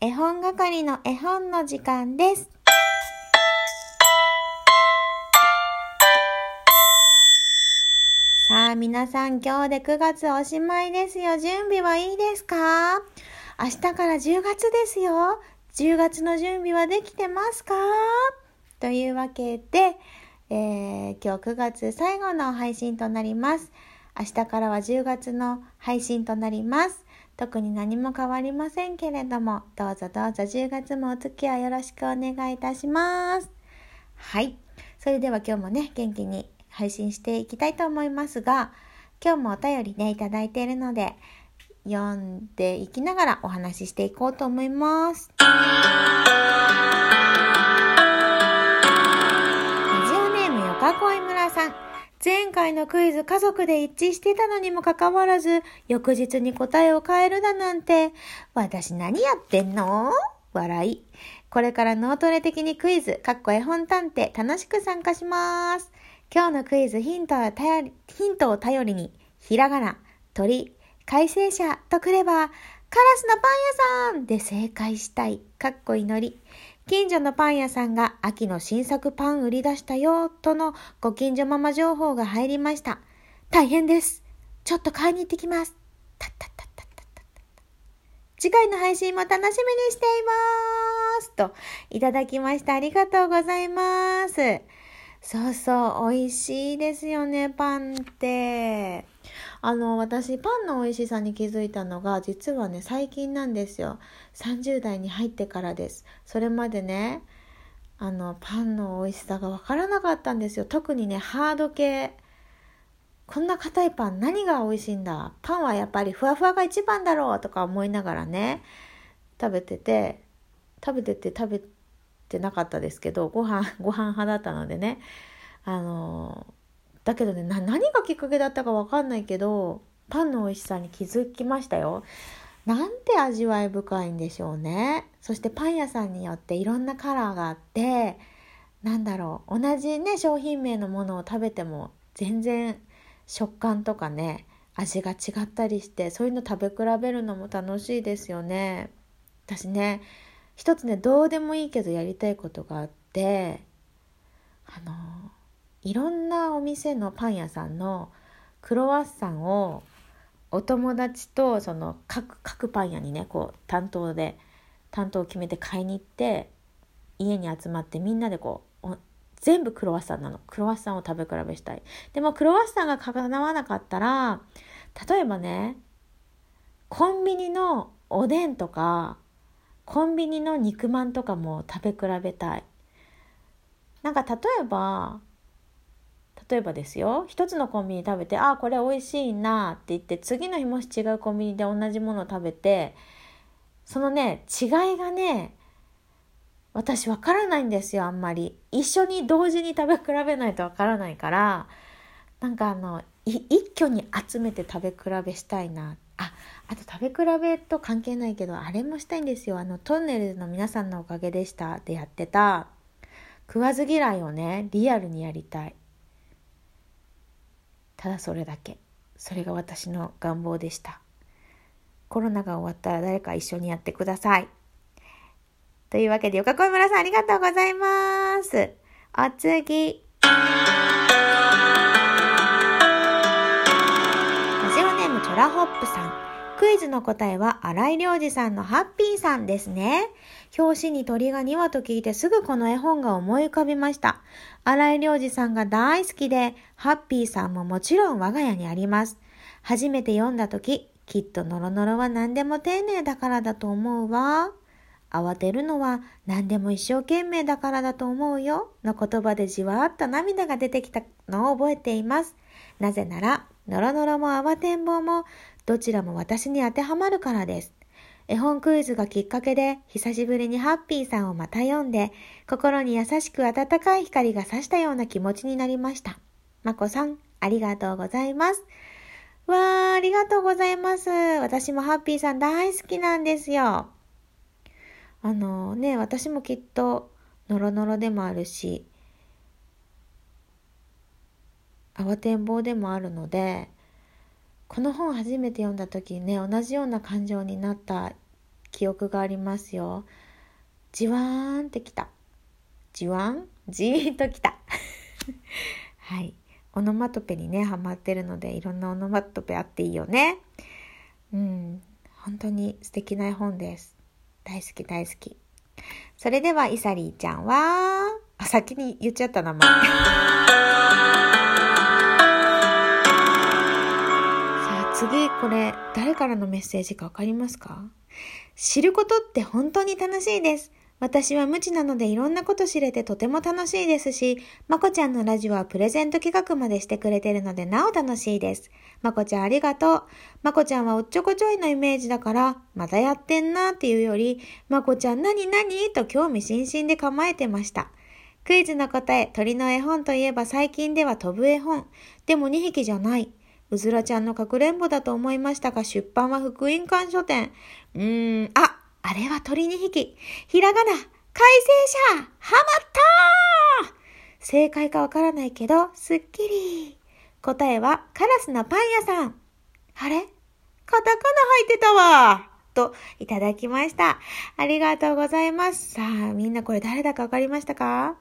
絵本係の絵本の時間です。さあ、皆さん今日で9月おしまいですよ。準備はいいですか？明日から10月ですよ。10月の準備はできてますか？というわけで、えー、今日9月最後の配信となります。明日からは10月の配信となります。特に何も変わりませんけれども、どうぞどうぞ10月もお付き合いよろしくお願いいたします。はい。それでは今日もね、元気に配信していきたいと思いますが、今日もお便りね、いただいているので、読んでいきながらお話ししていこうと思います。ラジオネームよかこい。前回のクイズ家族で一致してたのにもかかわらず、翌日に答えを変えるだなんて、私何やってんの？笑い。これから脳トレ的にクイズ、かっこ絵本探偵、楽しく参加します。今日のクイズヒントを頼り、ヒントを頼りに、ひらがな、鳥、改正者とくれば、カラスのパン屋さんで正解したい。かっこ祈り。近所のパン屋さんが秋の新作パン売り出したよ、とのご近所ママ情報が入りました。大変です。ちょっと買いに行ってきます。たったったったったった次回の配信も楽しみにしています。と、いただきました。ありがとうございます。そうそう、美味しいですよね、パンって。あの、私、パンの美味しさに気づいたのが、実はね、最近なんですよ。30代に入ってからです。それまでね、あの、パンの美味しさがわからなかったんですよ。特にね、ハード系。こんな硬いパン何が美味しいんだ？パンはやっぱりふわふわが一番だろうとか思いながらね、食べてて、食べてて食べてなかったですけど、ご飯、ご飯派だったのでね。あの、だけどね、何がきっかけだったかわかんないけど、パンの美味しさに気づきましたよ。なんて味わい深いんでしょうね。そしてパン屋さんによっていろんなカラーがあって、なんだろう、同じね、商品名のものを食べても全然食感とかね、味が違ったりして、そういうの食べ比べるのも楽しいですよね。私ね、一つね、どうでもいいけどやりたいことがあって、あの、いろんなお店のパン屋さんのクロワッサンをお友達とその各各パン屋にねこう担当で担当を決めて買いに行って家に集まってみんなでこう全部クロワッサンなの。クロワッサンを食べ比べしたい。でもクロワッサンがかなわなかったら例えばねコンビニのおでんとかコンビニの肉まんとかも食べ比べたい。なんか例えば例えばですよ一つのコンビニ食べてあこれ美味しいなって言って次の日もし違うコンビニで同じものを食べてそのね違いがね私わからないんですよあんまり。一緒に同時に食べ比べないとわからないからなんかあの一挙に集めて食べ比べしたいな。ああと食べ比べと関係ないけどあれもしたいんですよ。あのトンネルの皆さんのおかげでした。でやってた。食わず嫌いをねリアルにやりたい。ただそれだけ。それが私の願望でした。コロナが終わったら誰か一緒にやってください。というわけでよかこい村さんありがとうございます。お次。クイズの答えは荒井良二さんのハッピーさんですね。表紙に鳥が2羽と聞いてすぐこの絵本が思い浮かびました。荒井良二さんが大好きで、ハッピーさんももちろん我が家にあります。初めて読んだ時、きっとノロノロは何でも丁寧だからだと思うわ。慌てるのは何でも一生懸命だからだと思うよ。の言葉でじわーっと涙が出てきたのを覚えています。なぜなら、ノロノロも慌てんぼうもどちらも私に当てはまるからです。絵本クイズがきっかけで、久しぶりにハッピーさんをまた読んで、心に優しく温かい光が差したような気持ちになりました。まこさん、ありがとうございます。わー、ありがとうございます。私もハッピーさん大好きなんですよ。あのね、私もきっと、ノロノロでもあるし、慌てんぼうでもあるので、この本初めて読んだ時ね同じような感情になった記憶がありますよ。じわーんってきた。じわん？じーんときた。はい。オノマトペにね、ハマってるので、いろんなオノマトペあっていいよね。うん。本当に素敵な絵本です。大好き大好き。それでは、イサリーちゃんは、あ、先に言っちゃった名前。次、これ、誰からのメッセージかわかりますか？知ることって本当に楽しいです。私は無知なのでいろんなこと知れてとても楽しいですし、まこちゃんのラジオはプレゼント企画までしてくれてるのでなお楽しいです。まこちゃんありがとう。まこちゃんはおっちょこちょいのイメージだから、またやってんなっていうより、まこちゃん何何と興味津々で構えてました。クイズの答え、鳥の絵本といえば最近では飛ぶ絵本。でも2匹じゃない。うずらちゃんのかくれんぼだと思いましたが、出版は福音館書店。うーん、あ、あれは鳥2匹。ひらがな。改正者ハマったー正解かわからないけど、すっきり。答えは、カラスのパン屋さん。あれ？カタカナ入ってたわ。と、いただきました。ありがとうございます。さあ、みんなこれ誰だかわかりましたか？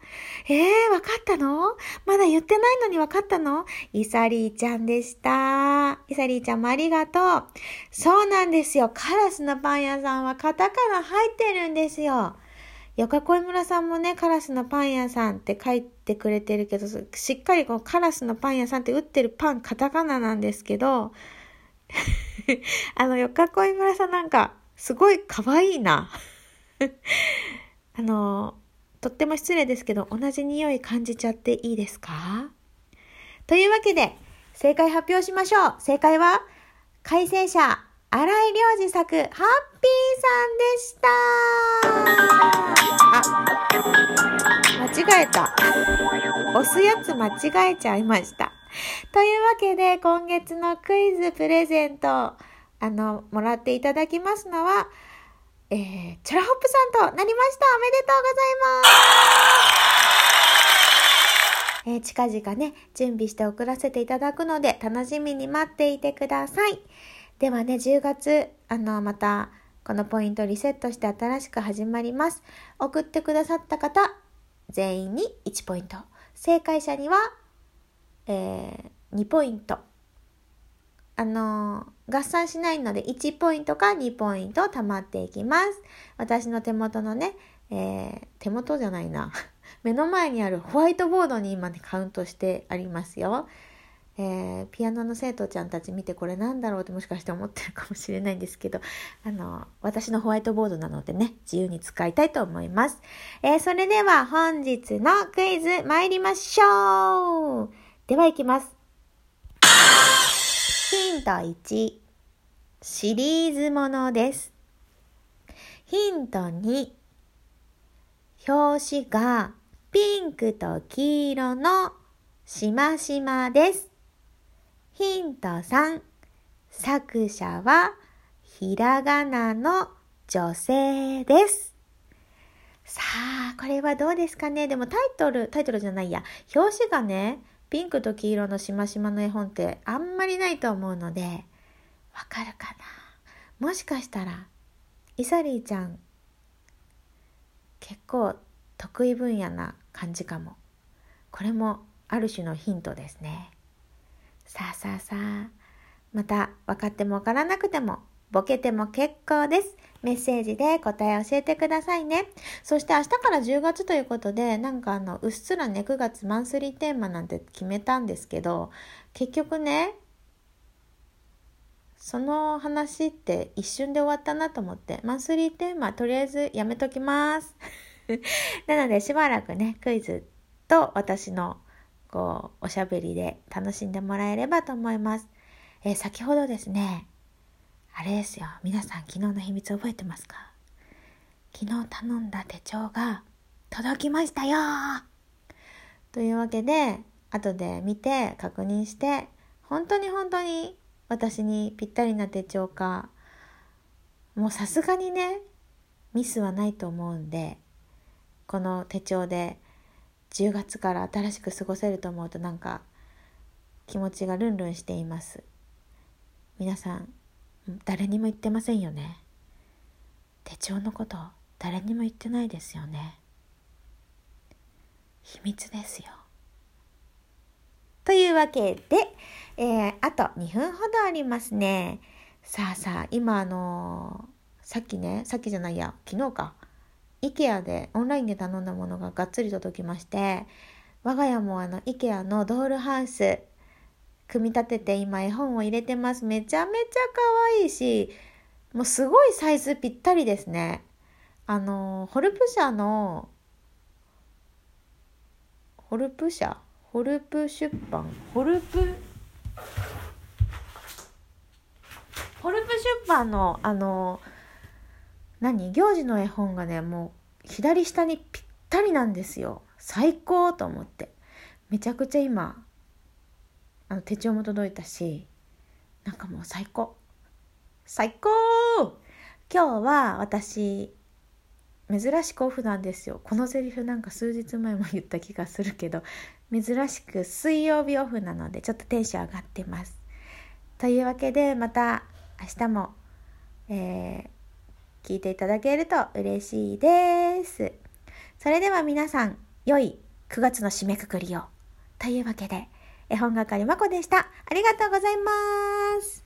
えー、わかったの？まだ言ってないのにわかったの？イサリーちゃんでした。イサリーちゃんもありがとう。そうなんですよ。カラスのパン屋さんはカタカナ入ってるんですよ。よかこい村さんもね、カラスのパン屋さんって書いてくれてるけど、しっかりこのカラスのパン屋さんって売ってるパンカタカナなんですけど、あの、よかこい村さんなんか、すごい可愛いな。あの、とっても失礼ですけど、同じ匂い感じちゃっていいですか？というわけで、正解発表しましょう。正解は、改正者、荒井良二作、ハッピーさんでしたあ、間違えた。押すやつ間違えちゃいました。というわけで、今月のクイズプレゼント、あの、もらっていただきますのは、えー、チョラホップさんとなりました。おめでとうございます。えー、近々ね、準備して送らせていただくので、楽しみに待っていてください。ではね、10月、あの、また、このポイントリセットして新しく始まります。送ってくださった方、全員に1ポイント。正解者にはえー、2ポイント。あのー、合算しないので1ポイントか2ポイント貯まっていきます。私の手元のね、えー、手元じゃないな。目の前にあるホワイトボードに今ね、カウントしてありますよ。えー、ピアノの生徒ちゃんたち見てこれなんだろうってもしかして思ってるかもしれないんですけど、あの、私のホワイトボードなのでね、自由に使いたいと思います。えー、それでは本日のクイズ参りましょうでは行きます。ヒント1、シリーズものです。ヒント2、表紙がピンクと黄色のしましまです。ヒント3、作者はひらがなの女性です。さあ、これはどうですかね？でもタイトル、タイトルじゃないや、表紙がね、ピンクと黄色のしましまの絵本ってあんまりないと思うので、わかるかな？もしかしたら、イサリーちゃん、結構得意分野な感じかも。これもある種のヒントですね。さあさあさあ、また分かっても分からなくても、ボケても結構です。メッセージで答え教えてくださいね。そして明日から10月ということで、なんかあの、うっすらね、9月マンスリーテーマなんて決めたんですけど、結局ね、その話って一瞬で終わったなと思って、マンスリーテーマとりあえずやめときます。なのでしばらくね、クイズと私のこう、おしゃべりで楽しんでもらえればと思います。えー、先ほどですね、あれですよ。皆さん昨日の秘密覚えてますか？昨日頼んだ手帳が届きましたよというわけで、後で見て確認して、本当に本当に私にぴったりな手帳か、もうさすがにね、ミスはないと思うんで、この手帳で10月から新しく過ごせると思うとなんか気持ちがルンルンしています。皆さん誰にも言ってませんよね。手帳のこと誰にも言ってないですよね。秘密ですよ。というわけで、えー、あと2分ほどありますね。さあさあ今あのー、さっきねさっきじゃないや昨日か。IKEA でオンラインで頼んだものががっつり届きまして我が家もあの IKEA のドールハウス組み立てて今絵本を入れてます。めちゃめちゃ可愛いしもうすごいサイズぴったりですね。あのホルプ社のホルプ社？ホルプ出版？ホルプ？ホルプ出版のあの何？行事の絵本がねもう左下にぴったりなんですよ。最高と思って。めちゃくちゃ今あの手帳も届いたしなんかもう最高最高今日は私珍しくオフなんですよこのセリフなんか数日前も言った気がするけど珍しく水曜日オフなのでちょっとテンション上がってますというわけでまた明日も、えー聞いていただけると嬉しいです。それでは皆さん、良い9月の締めくくりを。というわけで、絵本係まこでした。ありがとうございます。